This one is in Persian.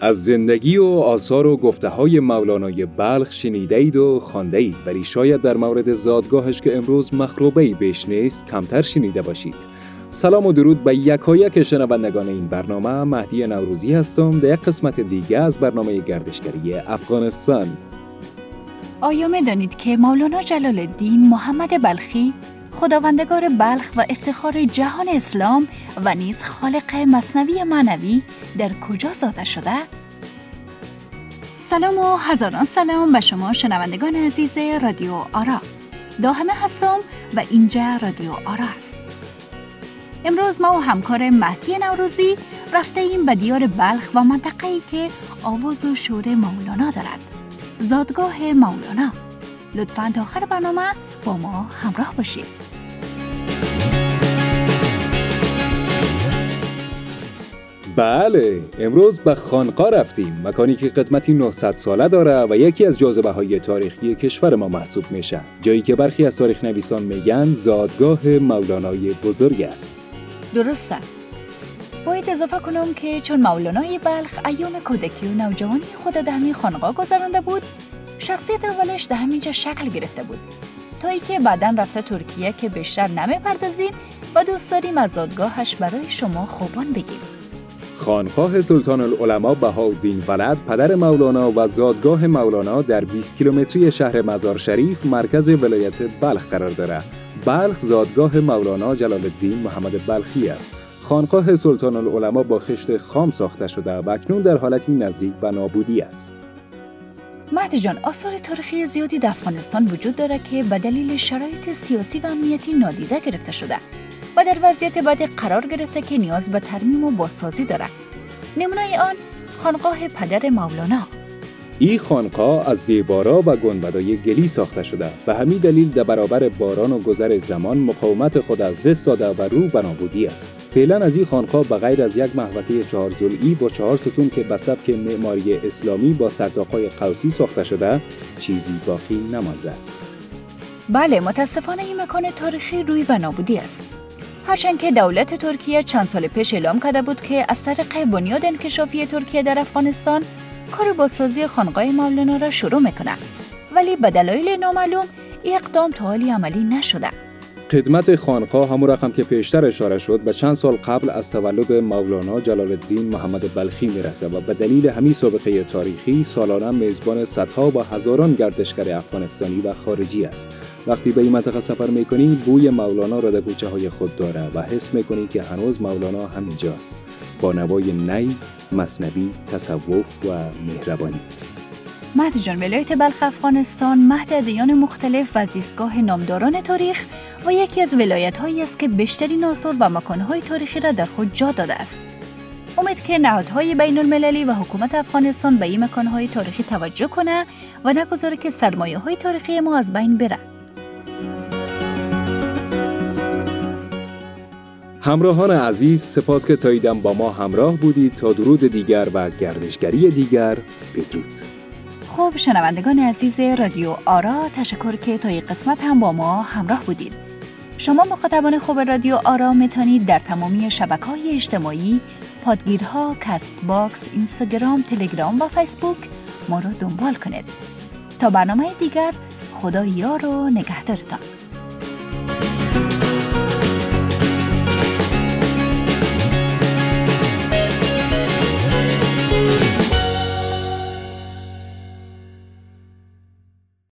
از زندگی و آثار و گفته های مولانای بلخ شنیده اید و خانده اید ولی شاید در مورد زادگاهش که امروز مخروبه بیش نیست کمتر شنیده باشید. سلام و درود به یکایک شنوندگان این برنامه مهدی نوروزی هستم در یک قسمت دیگه از برنامه گردشگری افغانستان. آیا دانید که مولانا جلال الدین محمد بلخی خداوندگار بلخ و افتخار جهان اسلام و نیز خالق مصنوی معنوی در کجا زاده شده؟ سلام و هزاران سلام به شما شنوندگان عزیز رادیو آرا. داهمه هستم و اینجا رادیو آرا است. امروز ما و همکار مهدی نوروزی رفته ایم به دیار بلخ و منطقه‌ای که آواز و شور مولانا دارد. زادگاه مولانا. لطفا تا آخر برنامه با ما همراه باشید. بله امروز به خانقا رفتیم. مکانی که قدمتی 900 ساله داره و یکی از جاذبه های تاریخی کشور ما محسوب میشه. جایی که برخی از تاریخ نویسان میگن زادگاه مولانای بزرگ است. درسته. باید اضافه کنم که چون مولانای بلخ ایام کودکی و نوجوانی خود در همین خانقا گذرانده بود شخصیت اولش در همینجا شکل گرفته بود. تا ای که بعدا رفته ترکیه که بیشتر نمی‌پردازیم و دوست داریم از زادگاهش برای شما خوبان بگیم. خانقاه سلطان العلماء بهاءالدین ولد پدر مولانا و زادگاه مولانا در 20 کیلومتری شهر مزار شریف مرکز ولایت بلخ قرار دارد. بلخ زادگاه مولانا جلال الدین محمد بلخی است. خانقاه سلطان العلماء با خشت خام ساخته شده و اکنون در حالتی نزدیک به نابودی است. مهدی جان آثار تاریخی زیادی در افغانستان وجود دارد که به دلیل شرایط سیاسی و امنیتی نادیده گرفته شده در وضعیت بعدی قرار گرفته که نیاز به ترمیم و بازسازی دارد. نمونه آن خانقاه پدر مولانا. این خانقاه از دیوارا و گنبدای گلی ساخته شده به همین دلیل در برابر باران و گذر زمان مقاومت خود از دست داده و رو بنابودی است. فعلا از این خانقاه به غیر از یک محوطه چهار زلعی با چهار ستون که به سبک معماری اسلامی با سرداقای قوسی ساخته شده چیزی باقی نمانده. بله متاسفانه این مکان تاریخی روی بنابودی است. هرچند که دولت ترکیه چند سال پیش اعلام کرده بود که از طریق بنیاد انکشافی ترکیه در افغانستان کار بازسازی خانقاه مولانا را شروع می‌کنه ولی به دلایل نامعلوم اقدام تا حالی عملی نشده. خدمت خانقاه همون رقم که پیشتر اشاره شد به چند سال قبل از تولد مولانا جلال الدین محمد بلخی می‌رسه و به دلیل همین سابقه تاریخی سالانه میزبان صدها و هزاران گردشگر افغانستانی و خارجی است. وقتی به این منطقه سفر می‌کنی بوی مولانا را در کوچه های خود داره و حس می‌کنی که هنوز مولانا همینجاست. با نوای نی، مصنوی، تصوف و مهربانی. مهد جان ولایت بلخ افغانستان مهد ادیان مختلف و زیستگاه نامداران تاریخ و یکی از ولایت هایی است که بیشترین آثار و مکانهای تاریخی را در خود جا داده است. امید که نهادهای بین المللی و حکومت افغانستان به این مکانهای تاریخی توجه کنه و نگذاره که سرمایه های تاریخی ما از بین بره. همراهان عزیز سپاس که تا این دم با ما همراه بودید تا درود دیگر و گردشگری دیگر بدرود. خب شنوندگان عزیز رادیو آرا تشکر که تا یک قسمت هم با ما همراه بودید. شما مخاطبان خوب رادیو آرا می‌تونید در تمامی شبکه های اجتماعی پادگیرها، کست‌باکس، اینستاگرام، تلگرام و فیسبوک ما را دنبال کنید. تا برنامه دیگر خدا یار و نگهدارتان.